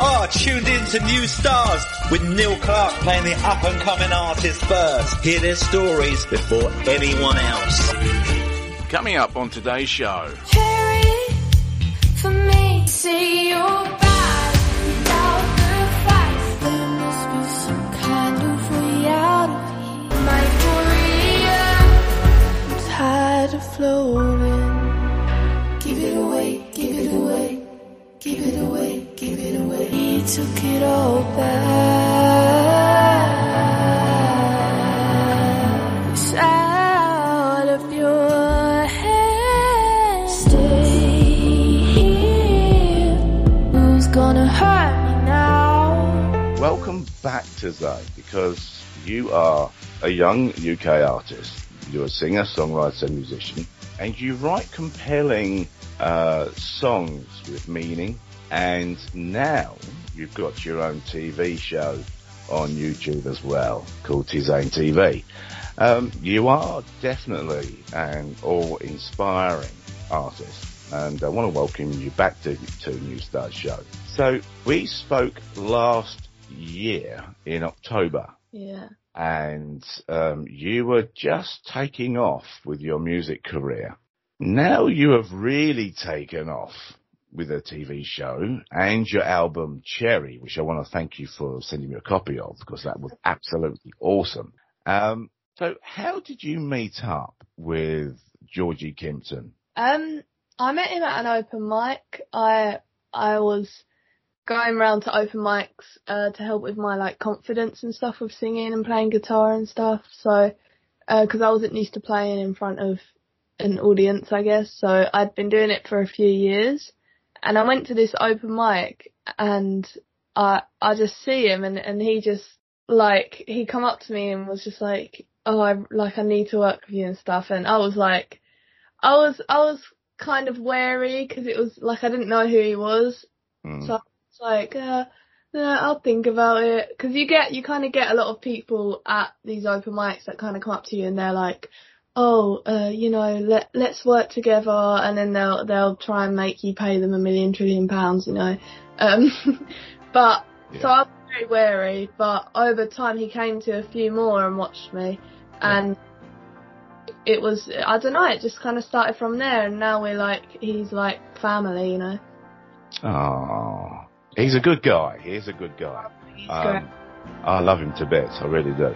are tuned in to New Stars with Neil Clark playing the up and coming artists first. Hear their stories before anyone else. Coming up on today's show. Cherry for me, give it away. He took it all back. It's out of your hands. Stay here. Who's gonna hurt me now? Welcome back Tizane because you are a young UK artist. You're a singer, songwriter, musician, and you write compelling uh, songs with meaning. And now you've got your own TV show on YouTube as well called Tizane TV. Um, you are definitely an all-inspiring artist, and I want to welcome you back to to New Stars Show. So we spoke last year in October, Yeah. and um, you were just taking off with your music career. Now you have really taken off with a TV show and your album Cherry, which I want to thank you for sending me a copy of because that was absolutely awesome. Um, so how did you meet up with Georgie Kimpton? Um, I met him at an open mic. I I was going around to open mics uh, to help with my like confidence and stuff with singing and playing guitar and stuff. So, because I wasn't used to playing in front of an audience, I guess. So I'd been doing it for a few years, and I went to this open mic and I I just see him and and he just like he come up to me and was just like, oh, I like I need to work with you and stuff, and I was like. I was I was kind of wary because it was like I didn't know who he was, Mm. so I was like, uh, yeah, I'll think about it. Because you get you kind of get a lot of people at these open mics that kind of come up to you and they're like, oh, uh, you know, let let's work together, and then they'll they'll try and make you pay them a million trillion pounds, you know. Um, but so I was very wary. But over time, he came to a few more and watched me, and it was I don't know. It just kind of started from there, and now we're like he's like family, you know. Oh, he's a good guy. He's a good guy. He's great. Um, I love him to bits. I really do.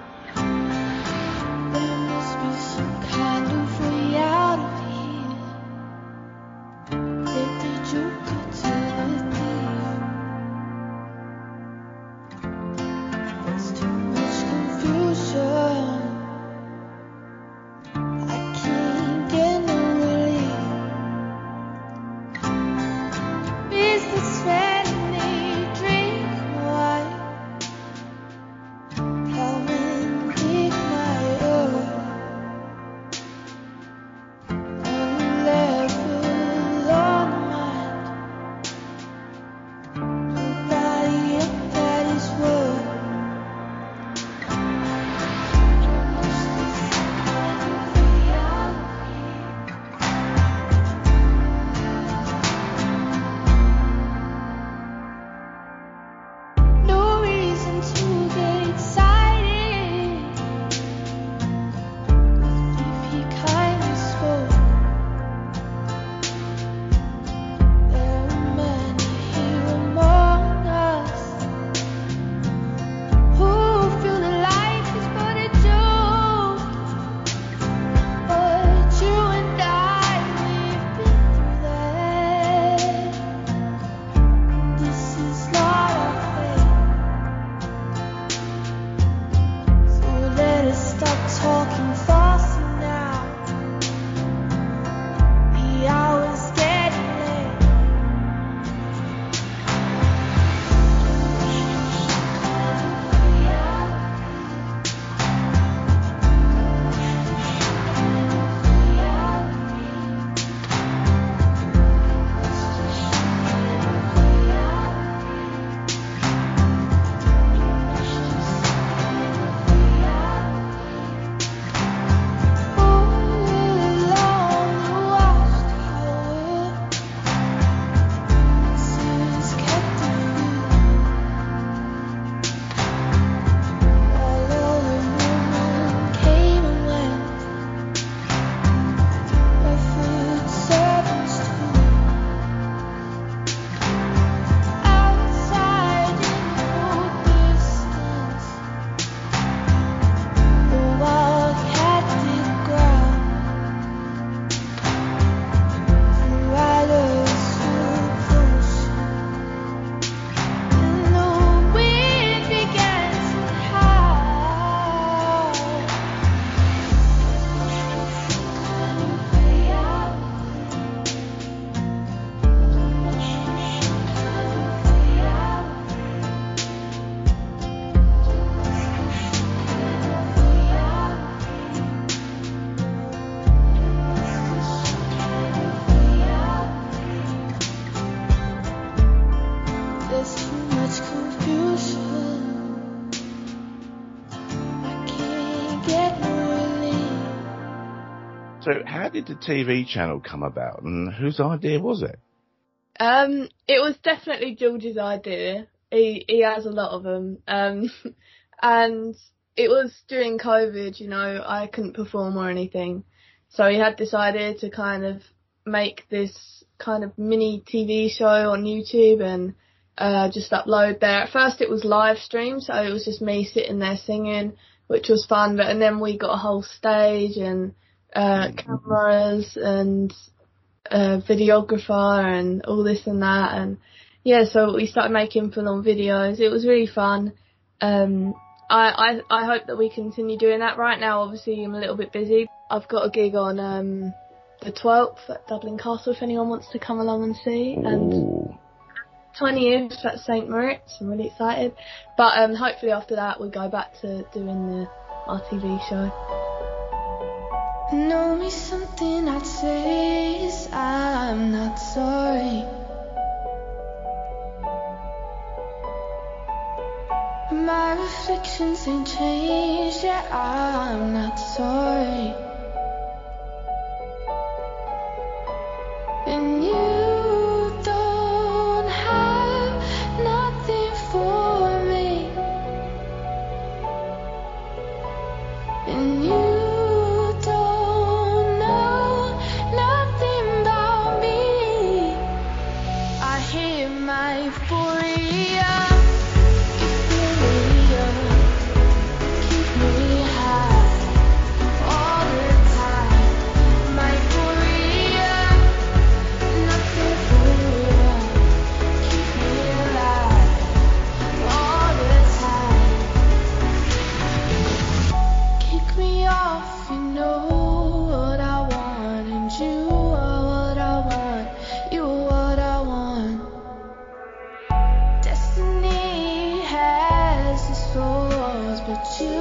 Did the TV channel come about and whose idea was it? Um, it was definitely George's idea. He he has a lot of them. Um, and it was during COVID. You know, I couldn't perform or anything, so he had this idea to kind of make this kind of mini TV show on YouTube and uh, just upload there. At first, it was live stream, so it was just me sitting there singing, which was fun. But and then we got a whole stage and uh, cameras and a videographer and all this and that. And yeah so we started making full on videos. It was really fun. Um I, I I hope that we continue doing that. Right now obviously I'm a little bit busy. I've got a gig on um the 12th at Dublin Castle if anyone wants to come along and see. And Ooh. 20th at St Moritz. I'm really excited. But um hopefully after that we go back to doing the RTV show Know me something I'd say is I'm not sorry. My reflections ain't changed, yeah, I'm not sorry. And you you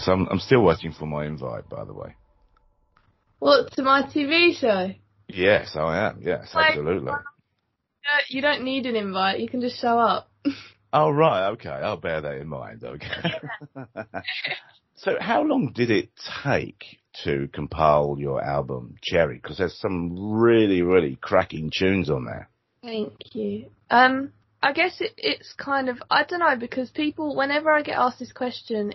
Yes, I'm, I'm still waiting for my invite, by the way. what to my TV show Yes, I am. Yes, Like, absolutely. You don't need an invite you can just show up Oh, right. Okay. I'll bear that in mind. Okay. so how long did it take to compile your album Cherry because there's some really, really cracking tunes on there. Thank you. Um, I guess it, it's kind of I don't know because people whenever I get asked this question,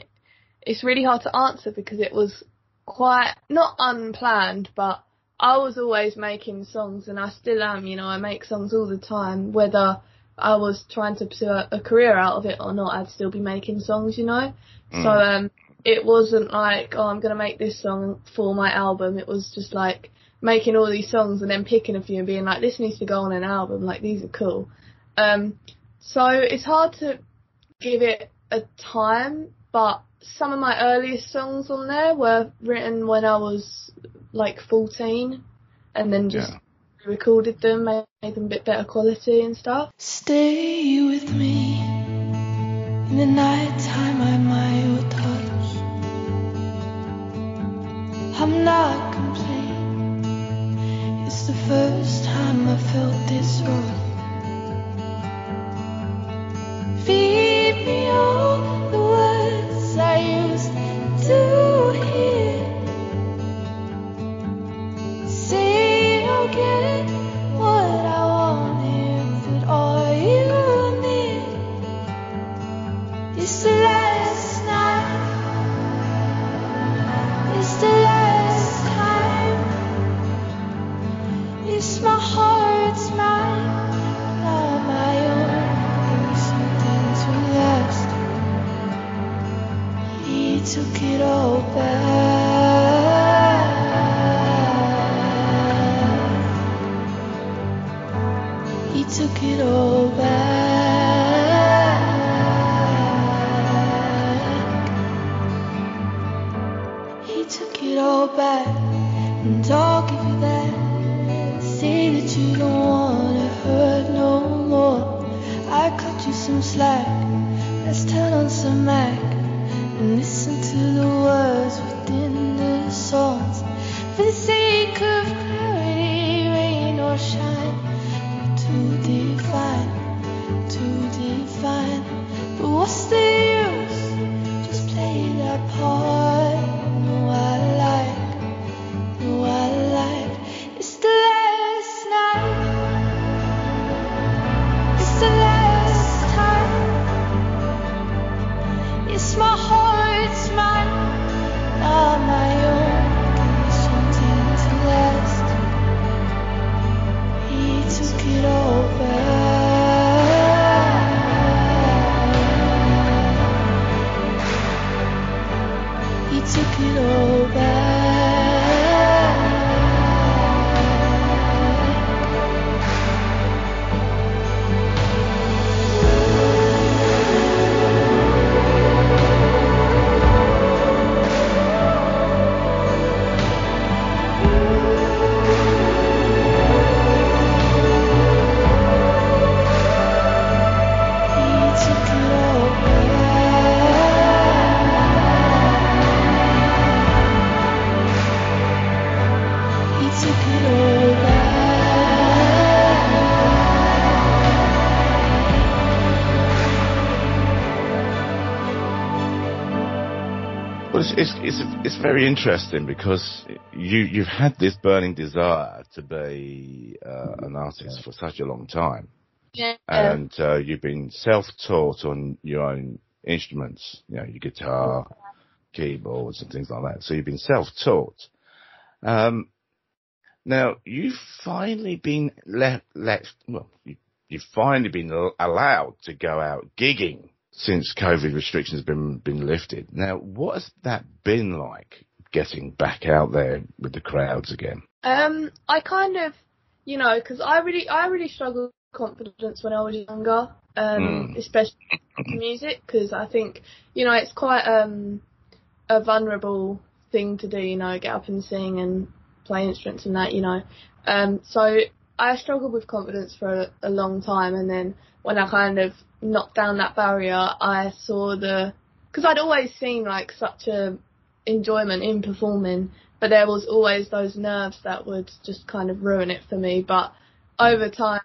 it's really hard to answer because it was quite not unplanned, but I was always making songs and I still am. You know, I make songs all the time, whether I was trying to pursue a, a career out of it or not. I'd still be making songs. You know, Mm. so um, it wasn't like oh I'm gonna make this song for my album. It was just like making all these songs and then picking a few and being like this needs to go on an album. Like these are cool. Um, so it's hard to give it a time, but some of my earliest songs on there were written when I was like 14 and then just Yeah. recorded them, made, made them a bit better quality and stuff. Stay with me in the night time. I'm my touch. I'm not complete. It's the first time I felt this wrong. Feed Say cut it's, very interesting because you, you've had this burning desire to be uh, an artist for such a long time. Yeah. And uh, you've been self-taught on your own instruments, you know, your guitar, keyboards and things like that. So you've been self-taught. Um, now, you've finally been left, left well, you, you've finally been allowed to go out gigging since COVID restrictions have been, been lifted. Now, what has that been like getting back out there with the crowds again? Um, I kind of, you know, because I really, I really struggled with confidence when I was younger, um, Mm. especially music, because I think, you know, it's quite um a vulnerable thing to do, you know, get up and sing and play instruments and that, you know. Um, so I struggled with confidence for a, a long time, and then when I kind of knocked down that barrier, I saw the, because I'd always seen like such a enjoyment in performing, but there was always those nerves that would just kind of ruin it for me. But over time,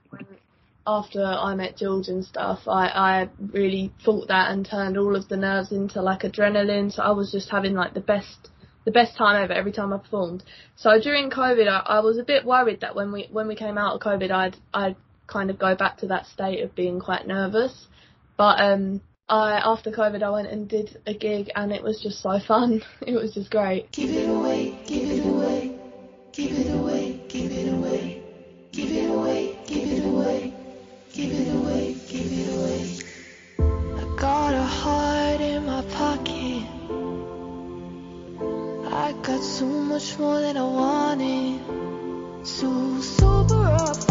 after I met George and stuff, I, I really fought that and turned all of the nerves into like adrenaline. So I was just having like the best, the best time ever every time I performed. So during COVID, I, I was a bit worried that when we when we came out of COVID, I'd I'd kind of go back to that state of being quite nervous. But um, I after COVID, I went and did a gig, and it was just so fun. It was just great. Give it away, give it away, give it away, give it away, give it away, give it away, give it away, give it away. I got a heart in my pocket. I got so much more than I wanted. So sober up,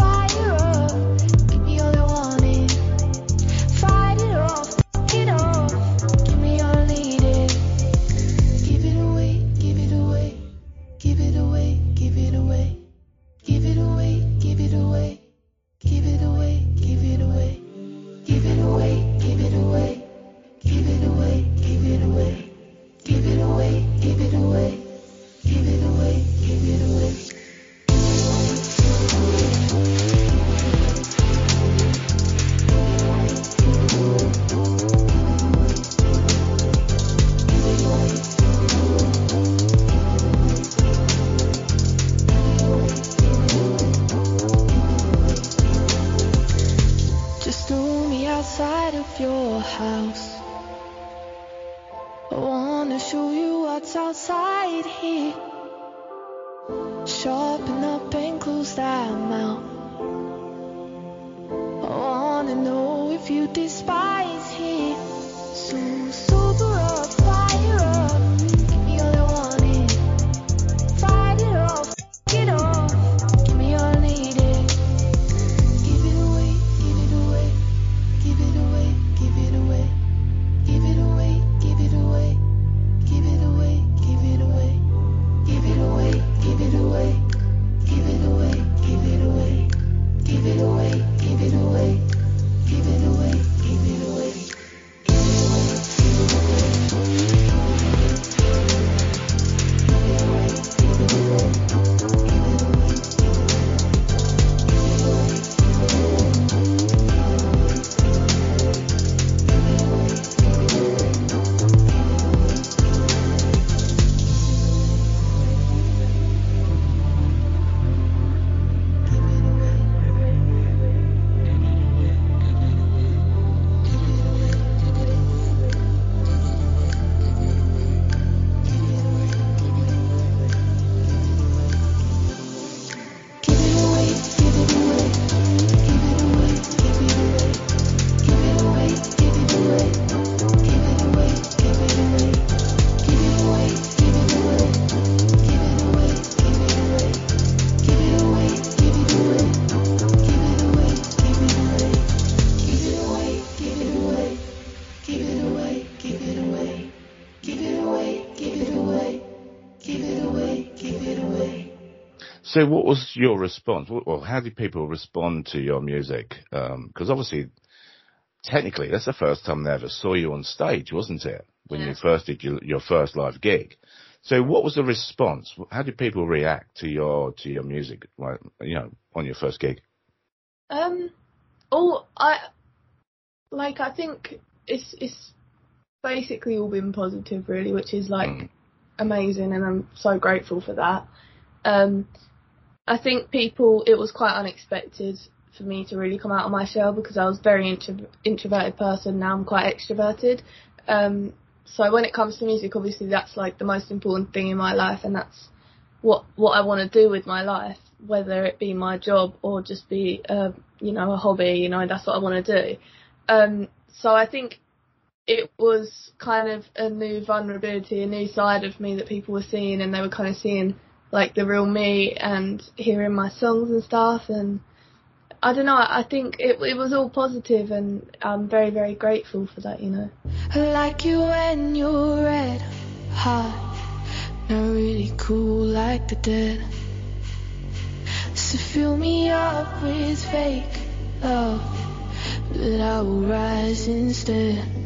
So, what was your response? Well, how did people respond to your music? Because obviously, technically, that's the first time they ever saw you on stage, wasn't it? When you first did your, your first live gig. So, what was the response? How did people react to your to your music? You know, on your first gig. Um, oh, I like. I think it's it's basically all been positive, really, which is like Mm. amazing, and I'm so grateful for that. Um, I think people. It was quite unexpected for me to really come out of my shell because I was a very intro- introverted person. Now I'm quite extroverted. Um, so when it comes to music, obviously that's like the most important thing in my life, and that's what what I want to do with my life, whether it be my job or just be uh, you know a hobby. You know that's what I want to do. Um, so I think it was kind of a new vulnerability, a new side of me that people were seeing, and they were kind of seeing like the real me and hearing my songs and stuff. And I don't know. I think it it was all positive, and I'm very very grateful for that. You know. Like you when you're red hot, not really cool like the dead. So fill me up with fake love, but I will rise instead.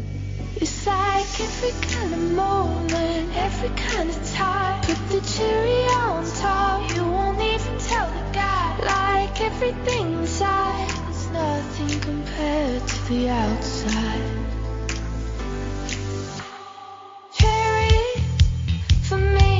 It's like every kind of moment, every kind of time. Put the cherry on top, you won't even tell the guy. Like everything inside is nothing compared to the outside. Cherry for me,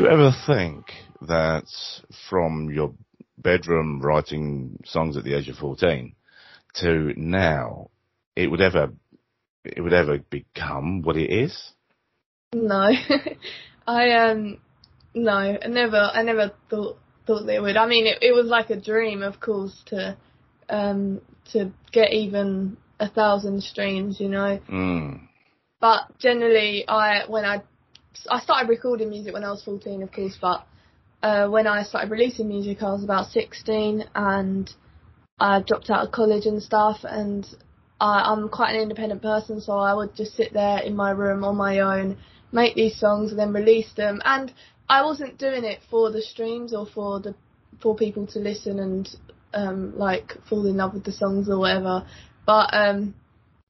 you ever think that from your bedroom writing songs at the age of 14 to now, it would ever, it would ever become what it is? No, I um, no, I never, I never thought thought they would. I mean, it, it was like a dream, of course, to um to get even a thousand streams, you know. Mm. But generally, I when I I started recording music when I was 14, of course, but uh, when I started releasing music, I was about 16, and I dropped out of college and stuff, and I, I'm quite an independent person, so I would just sit there in my room on my own, make these songs, and then release them. And I wasn't doing it for the streams or for the for people to listen and um, like fall in love with the songs or whatever, but um,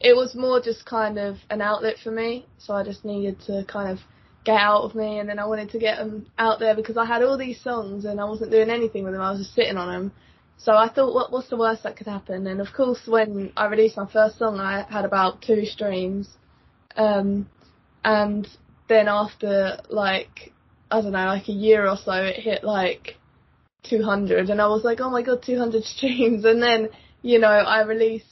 it was more just kind of an outlet for me. So I just needed to kind of get out of me, and then I wanted to get them out there because I had all these songs and I wasn't doing anything with them. I was just sitting on them. So I thought, what what's the worst that could happen? And of course, when I released my first song, I had about two streams, um, and then after like I don't know, like a year or so, it hit like 200, and I was like, oh my god, 200 streams. And then you know, I released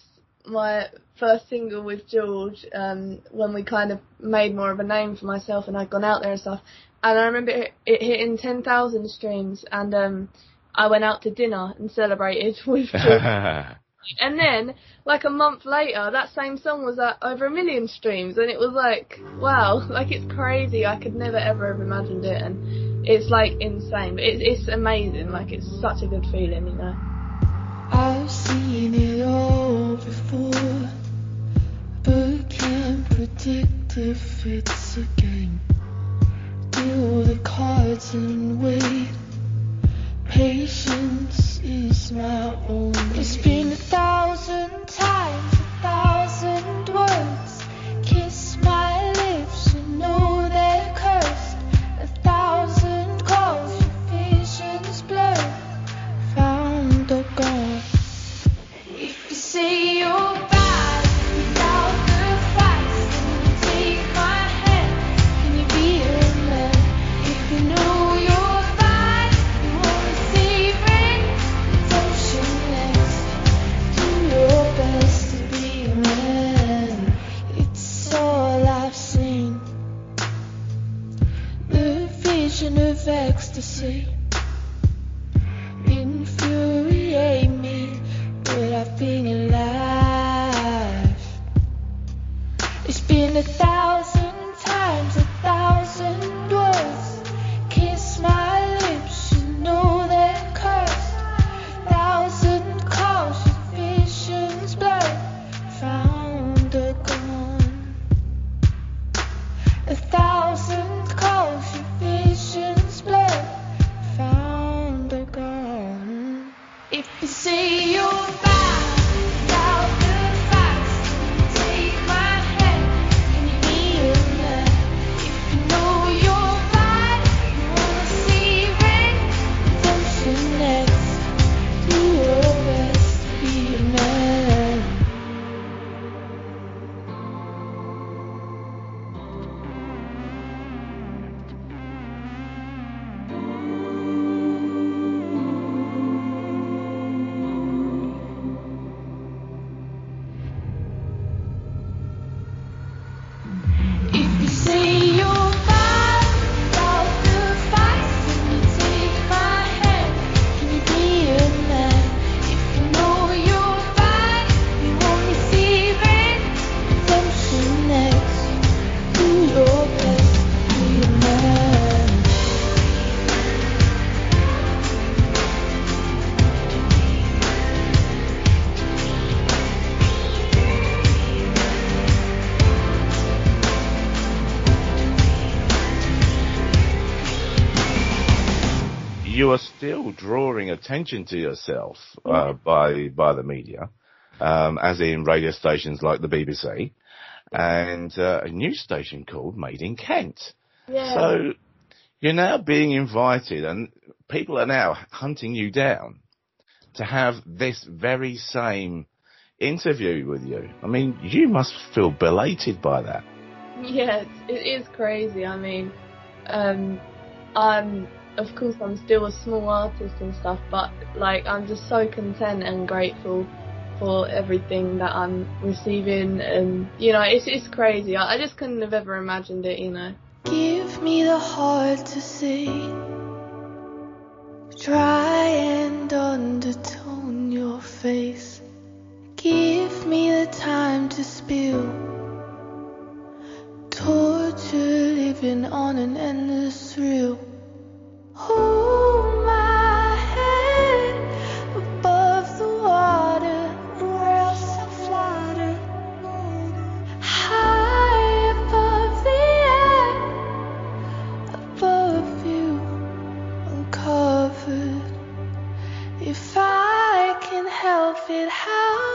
my first single with George um, when we kind of made more of a name for myself and I'd gone out there and stuff. And I remember it, it hitting 10,000 streams and um, I went out to dinner and celebrated with George. and then, like a month later, that same song was at over a million streams and it was like, wow, like it's crazy. I could never ever have imagined it and it's like insane. But it, it's amazing. Like it's such a good feeling, you know. I've seen it all before, but can't predict if it's a game. Deal the cards and wait. Patience is my own. It's been a thousand times, a thousand words. Kiss my lips, you know ecstasy you are still drawing attention to yourself uh, by by the media, um, as in radio stations like the BBC, and uh, a news station called Made in Kent. Yeah. So you're now being invited, and people are now hunting you down to have this very same interview with you. I mean, you must feel belated by that. Yes, it is crazy. I mean, um, I'm of course I'm still a small artist and stuff, but like I'm just so content and grateful for everything that I'm receiving, and you know, it's it's crazy. I, I just couldn't have ever imagined it, you know. Give me the heart to see. Try and undertone your face. Give me the time to spill. Torture living on an endless thrill. If I can help it, how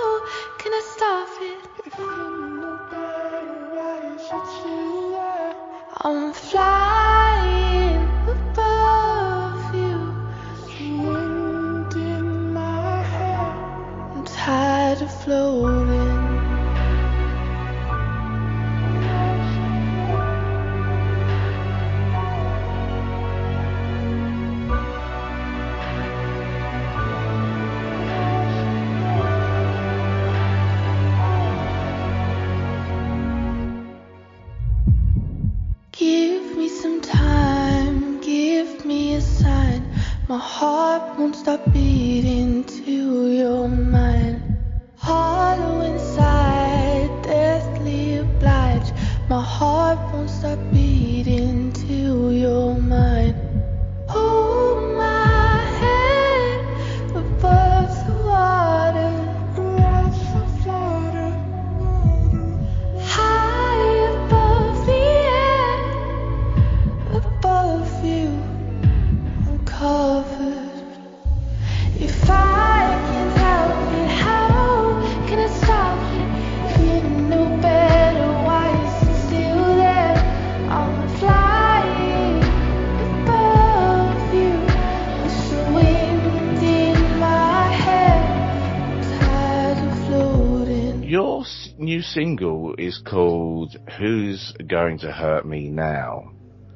"Who's Going to Hurt Me Now."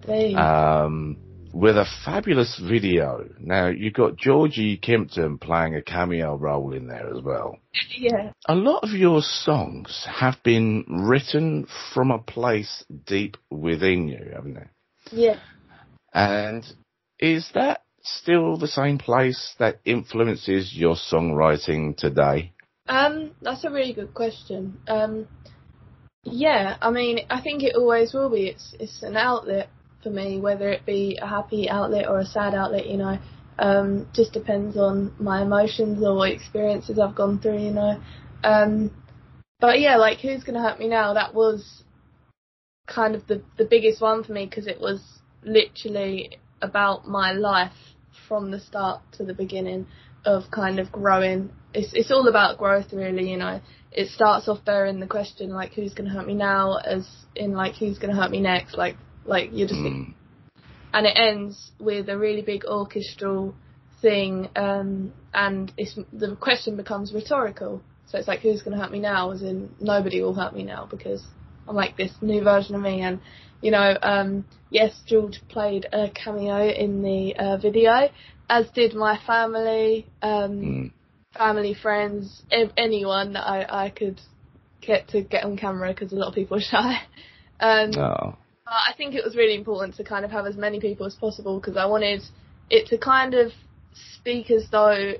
Um, with a fabulous video. Now you've got Georgie Kimpton playing a cameo role in there as well. yeah. A lot of your songs have been written from a place deep within you, haven't they? Yeah. And is that still the same place that influences your songwriting today? Um, that's a really good question. Um, yeah, I mean, I think it always will be. It's it's an outlet for me, whether it be a happy outlet or a sad outlet. You know, um, just depends on my emotions or what experiences I've gone through. You know, um, but yeah, like who's gonna hurt me now? That was kind of the the biggest one for me because it was literally about my life from the start to the beginning of kind of growing. It's it's all about growth, really. You know, it starts off there in the question like who's gonna hurt me now, as in like who's gonna hurt me next, like like you're just Mm. and it ends with a really big orchestral thing, um, and it's the question becomes rhetorical. So it's like, who's going to hurt me now? As in, nobody will hurt me now because I'm like this new version of me. And you know, um, yes, George played a cameo in the uh, video, as did my family, um, Mm. Family, friends, anyone that I I could get to get on camera because a lot of people are shy. Um, Oh. but I think it was really important to kind of have as many people as possible because I wanted it to kind of speak as though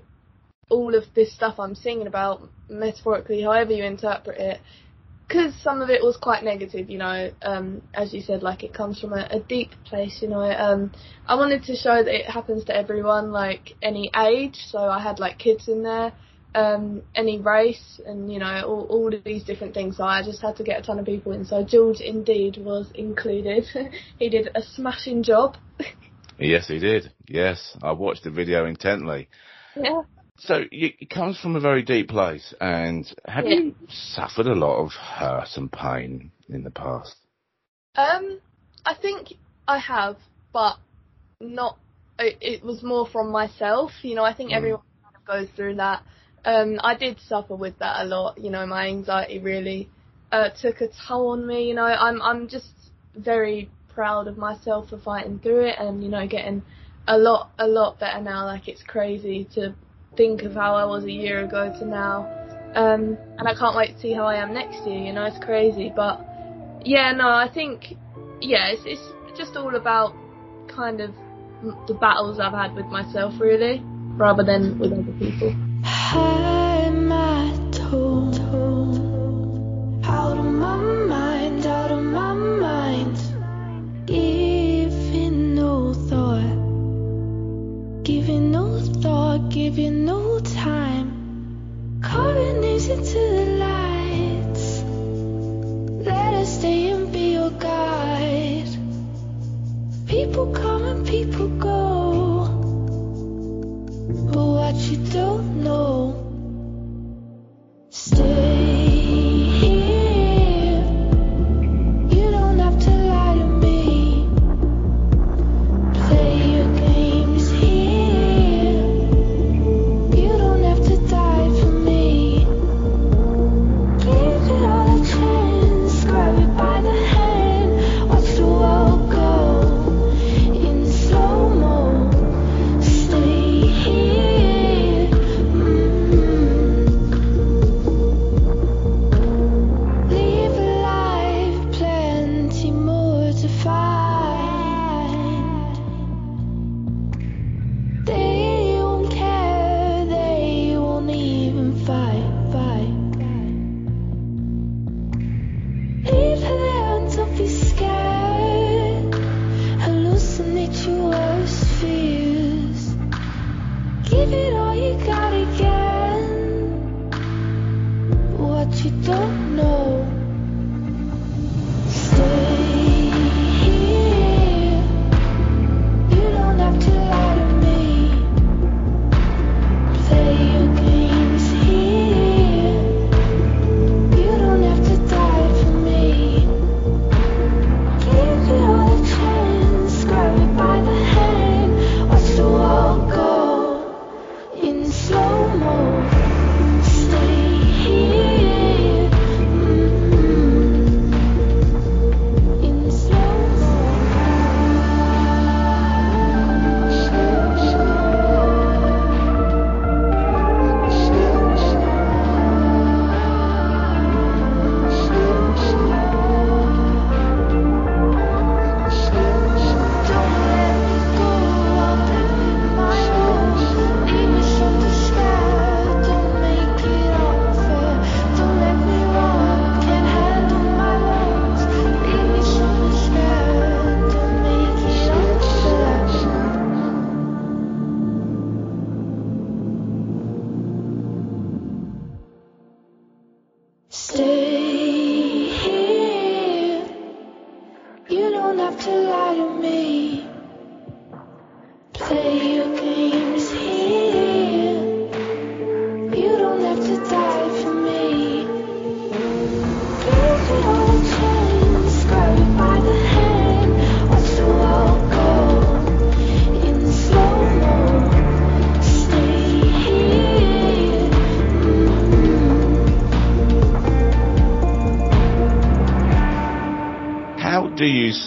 all of this stuff I'm singing about, metaphorically, however you interpret it, because some of it was quite negative, you know, um, as you said, like it comes from a, a deep place, you know. Um, I wanted to show that it happens to everyone, like any age, so I had like kids in there, um, any race, and you know, all, all of these different things. So I just had to get a ton of people in. So George indeed was included. he did a smashing job. Yes, he did. Yes, I watched the video intently. Yeah. So it comes from a very deep place, and have Yeah. you suffered a lot of hurt and pain in the past? Um, I think I have, but not. It, it was more from myself. You know, I think Mm. everyone kind of goes through that. Um, I did suffer with that a lot. You know, my anxiety really uh, took a toll on me. You know, I'm I'm just very proud of myself for fighting through it, and you know, getting a lot a lot better now. Like it's crazy to think of how I was a year ago to now. Um, and I can't wait to see how I am next year. You know, it's crazy, but yeah, no, I think yeah, it's, it's just all about kind of the battles I've had with myself, really, rather than with other people.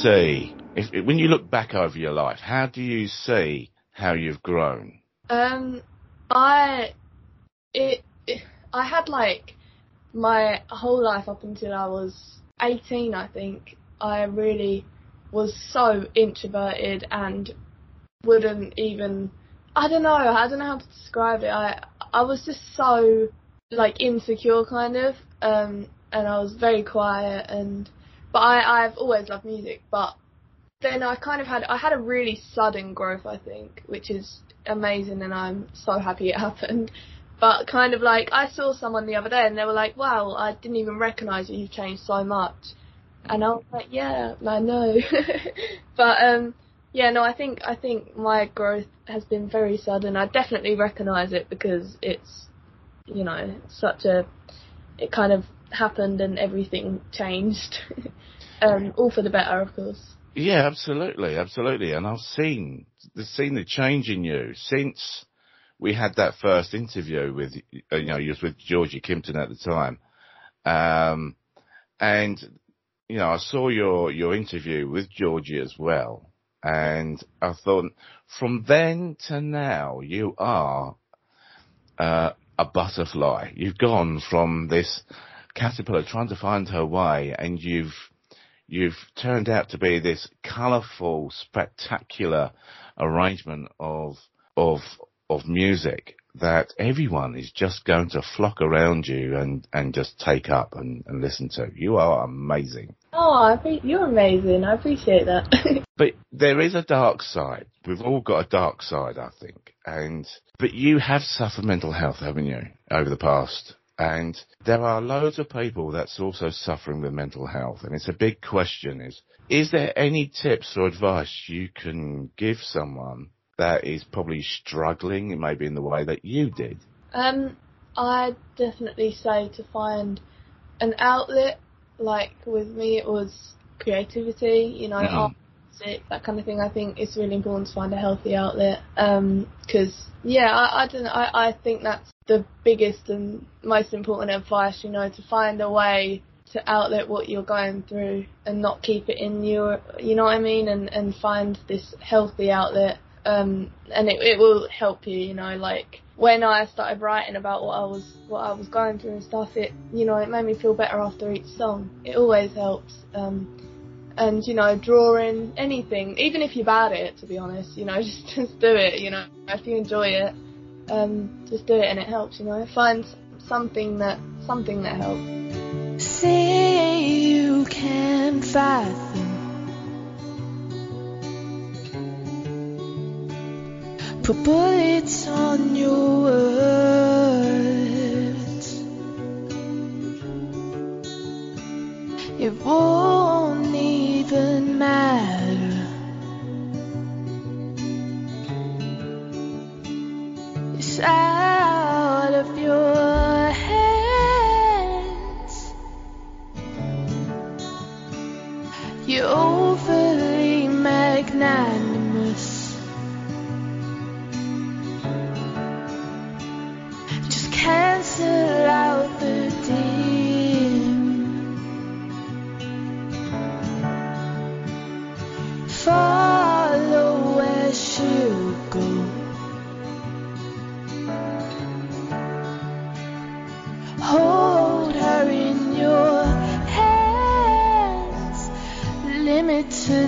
See, if, when you look back over your life, how do you see how you've grown? Um, I it, it I had like my whole life up until I was 18, I think. I really was so introverted and wouldn't even I don't know, I don't know how to describe it. I I was just so like insecure kind of um and I was very quiet and but I I've always loved music but then I kind of had I had a really sudden growth I think which is amazing and I'm so happy it happened. But kind of like I saw someone the other day and they were like wow I didn't even recognize you you've changed so much. And I was like yeah I know. But um Yeah, no, I think I think my growth has been very sudden. I definitely recognise it because it's, you know, such a, it kind of happened and everything changed, um, all for the better, of course. Yeah, absolutely, absolutely. And I've seen seen the change in you since we had that first interview with you know you was with Georgie Kimpton at the time, um, and you know I saw your your interview with Georgie as well, and I thought from then to now you are uh, a butterfly. You've gone from this caterpillar trying to find her way, and you've you've turned out to be this colourful, spectacular arrangement of of of music that everyone is just going to flock around you and, and just take up and, and listen to. You are amazing. Oh, I think you're amazing. I appreciate that. but there is a dark side. We've all got a dark side, I think. And but you have suffered mental health, haven't you, over the past and there are loads of people that's also suffering with mental health. And it's a big question is, is there any tips or advice you can give someone that is probably struggling, maybe in the way that you did? Um, I definitely say to find an outlet. Like with me, it was creativity. You know, mm-hmm. art, music, that kind of thing. I think it's really important to find a healthy outlet. Um, because yeah, I, I don't. I I think that's the biggest and most important advice, you know, to find a way to outlet what you're going through and not keep it in you, you know what I mean? And, and find this healthy outlet. Um, and it, it will help you, you know, like when I started writing about what I was, what I was going through and stuff, it, you know, it made me feel better after each song. It always helps. Um, and you know, drawing anything, even if you're bad at it, to be honest, you know, just just do it. You know, if you enjoy it, um, just do it and it helps, you know. Find something that something that helps. Say you can fathom. Put bullets on your words. It won't even matter. Out of your hands. You're to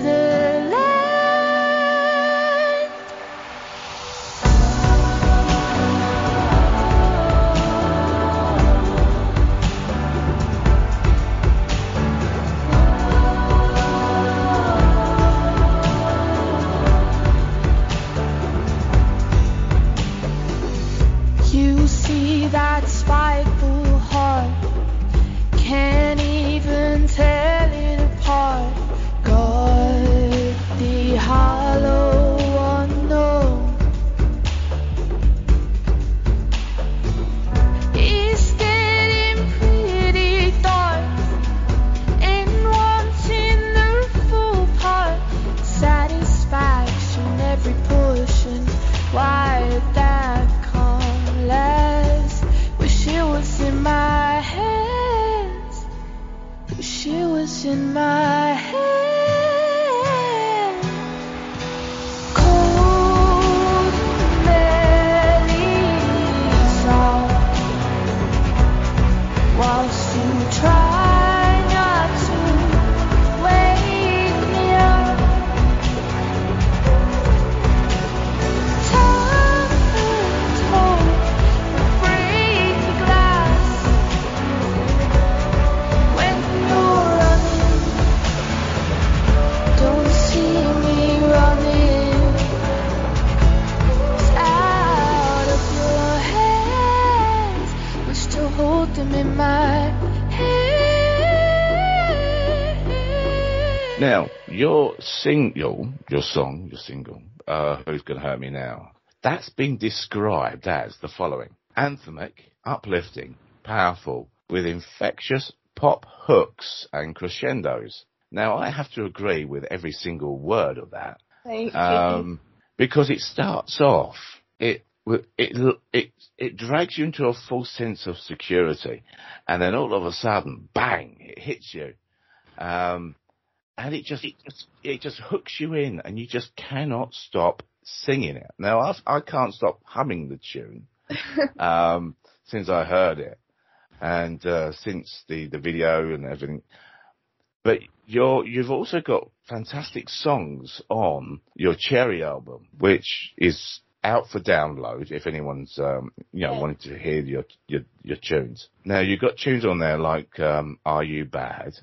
Now, your single, your song, your single, uh, Who's Gonna Hurt Me Now, that's been described as the following. Anthemic, uplifting, powerful, with infectious pop hooks and crescendos. Now, I have to agree with every single word of that. Thank you. Um, because it starts off, it, it, it, it drags you into a false sense of security. And then all of a sudden, bang, it hits you. Um, and it just, it just, it just hooks you in and you just cannot stop singing it. Now, I've, I can't stop humming the tune, um, since I heard it and, uh, since the, the video and everything. But you're, you've also got fantastic songs on your Cherry album, which is out for download if anyone's um, you know Yeah. wanting to hear your, your your tunes. Now you've got tunes on there like um, Are You Bad,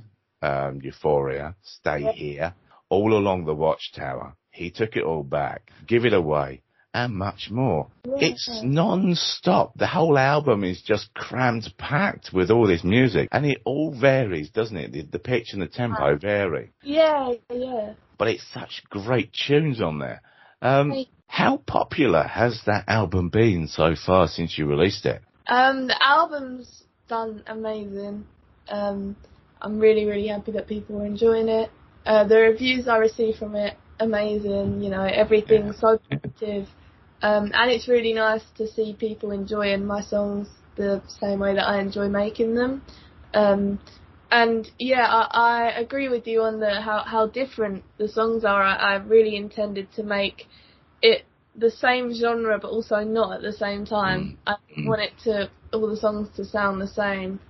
um, Euphoria, Stay Yeah. Here, All Along the Watchtower, He Took It All Back, Give It Away, and much more. Yeah. It's non-stop. The whole album is just crammed packed with all this music, and it all varies, doesn't it? The, the pitch and the tempo vary Yeah, yeah. but it's such great tunes on there. Um, Right. how popular has that album been so far since you released it? Um, the album's done amazing. Um, I'm really, really happy that people are enjoying it. Uh, the reviews I receive from it, amazing. You know, everything's so positive. Um, and it's really nice to see people enjoying my songs the same way that I enjoy making them. Um, and yeah, I, I agree with you on the how, how different the songs are. I, I really intended to make it the same genre, but also not at the same time. I Mm. want it to all the songs to sound the same.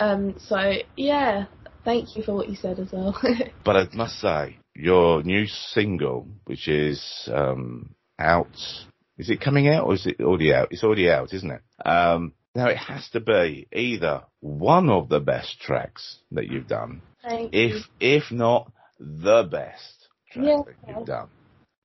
Um, so yeah, thank you for what you said as well. But I must say, your new single, which is um, out, is it coming out or is it already out? It's already out, isn't it? Um, now it has to be either one of the best tracks that you've done, thank if you. if not the best track Yeah. that you've done.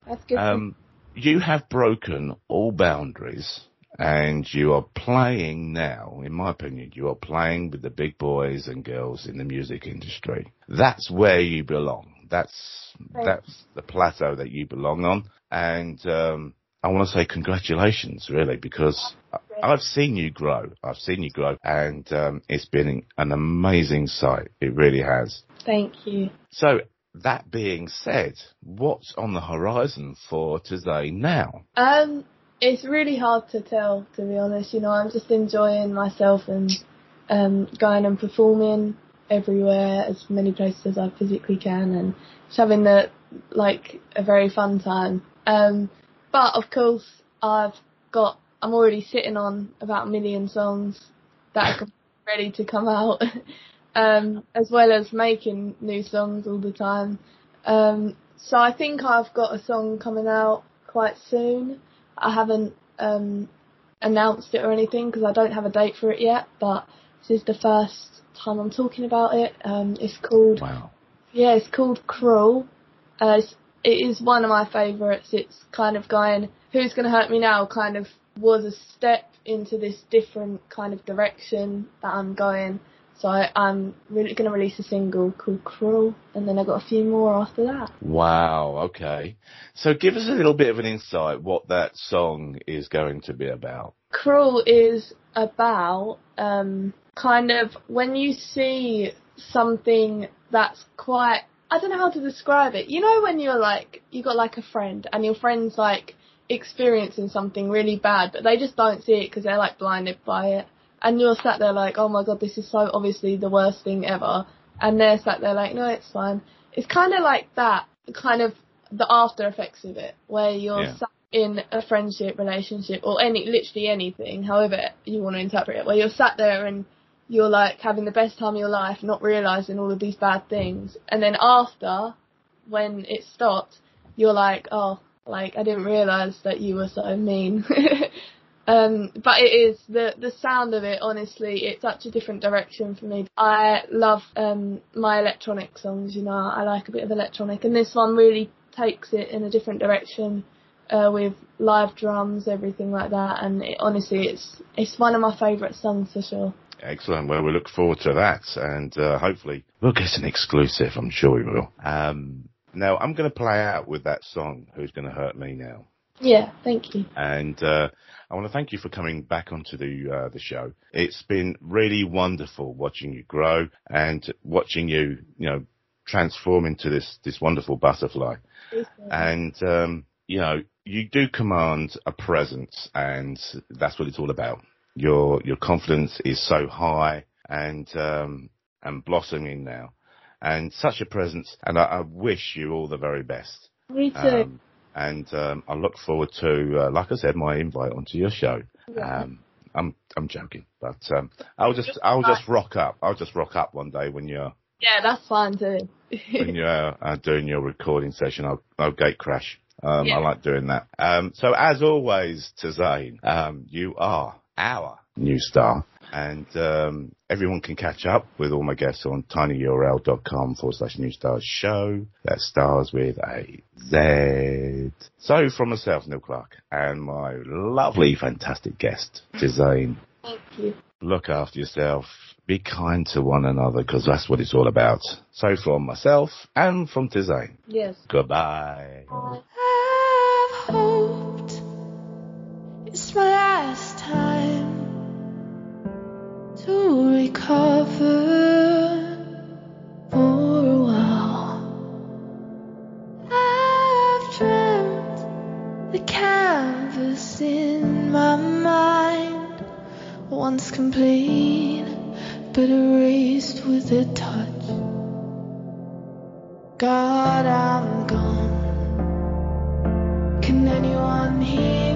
That's good. Um, you have broken all boundaries and you are playing now, in my opinion, you are playing with the big boys and girls in the music industry. That's where you belong. That's, that's the plateau that you belong on. And, um, I want to say congratulations, really, because I've seen you grow. I've seen you grow and, um, it's been an amazing sight. It really has. Thank you. So that being said, what's on the horizon for today now? Um, it's really hard to tell, to be honest. You know, I'm just enjoying myself and um, going and performing everywhere, as many places as I physically can, and just having the like a very fun time. Um, but of course, I've got I'm already sitting on about a million songs that are ready to come out, um, as well as making new songs all the time. Um, so I think I've got a song coming out quite soon. I haven't um, announced it or anything because I don't have a date for it yet, but this is the first time I'm talking about it. Um, it's called Wow. yeah, it's called Cruel. Uh, it is one of my favourites. It's kind of going, Who's Gonna Hurt Me Now kind of was a step into this different kind of direction that I'm going. So I, I'm really going to release a single called Cruel, and then I've got a few more after that. Wow. Okay. So give us a little bit of an insight what that song is going to be about. Cruel is about um, kind of when you see something that's quite I don't know how to describe it. You know when you're like you got like a friend and your friend's like experiencing something really bad, but they just don't see it because they're like blinded by it, and you're sat there like, oh my god, this is so obviously the worst thing ever, and they're sat there like, no, it's fine. It's kind of like that, kind of the after effects of it, where you're Yeah. sat in a friendship relationship or any literally anything, however you want to interpret it, where you're sat there and you're like having the best time of your life, not realizing all of these bad things, and then after, when it stopped, you're like, oh, like I didn't realize that you were so mean. um, but it is the the sound of it. Honestly, it's such a different direction for me. I love um my electronic songs. You know, I like a bit of electronic, and this one really takes it in a different direction uh, with live drums, everything like that. And it, honestly, it's it's one of my favourite songs for sure. Excellent. Well, we look forward to that, and uh, hopefully we'll get an exclusive. I'm sure we will. Um, now, I'm going to play out with that song. Who's going to hurt me now? Yeah, thank you. And uh, I want to thank you for coming back onto the uh, the show. It's been really wonderful watching you grow and watching you, you know, transform into this this wonderful butterfly. And um, you know, you do command a presence, and that's what it's all about. Your your confidence is so high and um, and blossoming now, and such a presence. And I, I wish you all the very best. Me too. Um, and um, I look forward to, uh, like I said, my invite onto your show. Yeah. Um, I'm I'm joking, but um, I'll just I'll just rock up. I'll just rock up one day when you're yeah, that's fine too. when you're uh, doing your recording session. I'll I'll gate crash. Um, Yeah. I like doing that. Um, so as always, Tizane, um, you are our new star. And um, everyone can catch up with all my guests on tinyurl.com forward slash new stars show. That stars with a Z. So from myself, Neil Clark, and my lovely, fantastic guest, Tizane, Thank you. look after yourself. Be kind to one another because that's what it's all about. So from myself and from Tizane, Yes. goodbye. I've to recover for a while. I've dreamt the canvas in my mind once complete but erased with a touch. God, I'm gone. Can anyone hear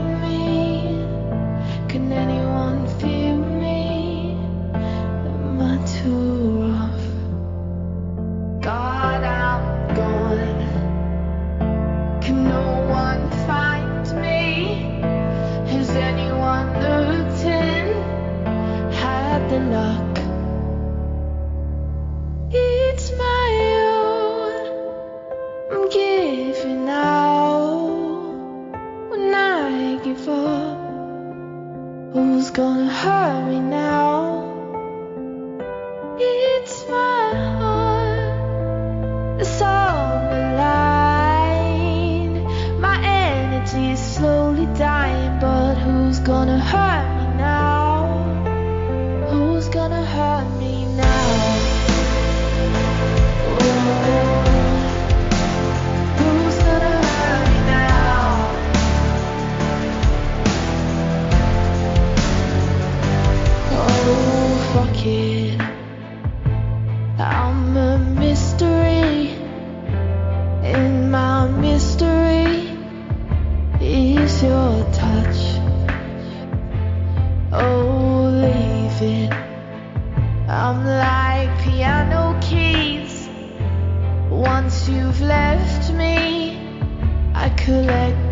left me, I collect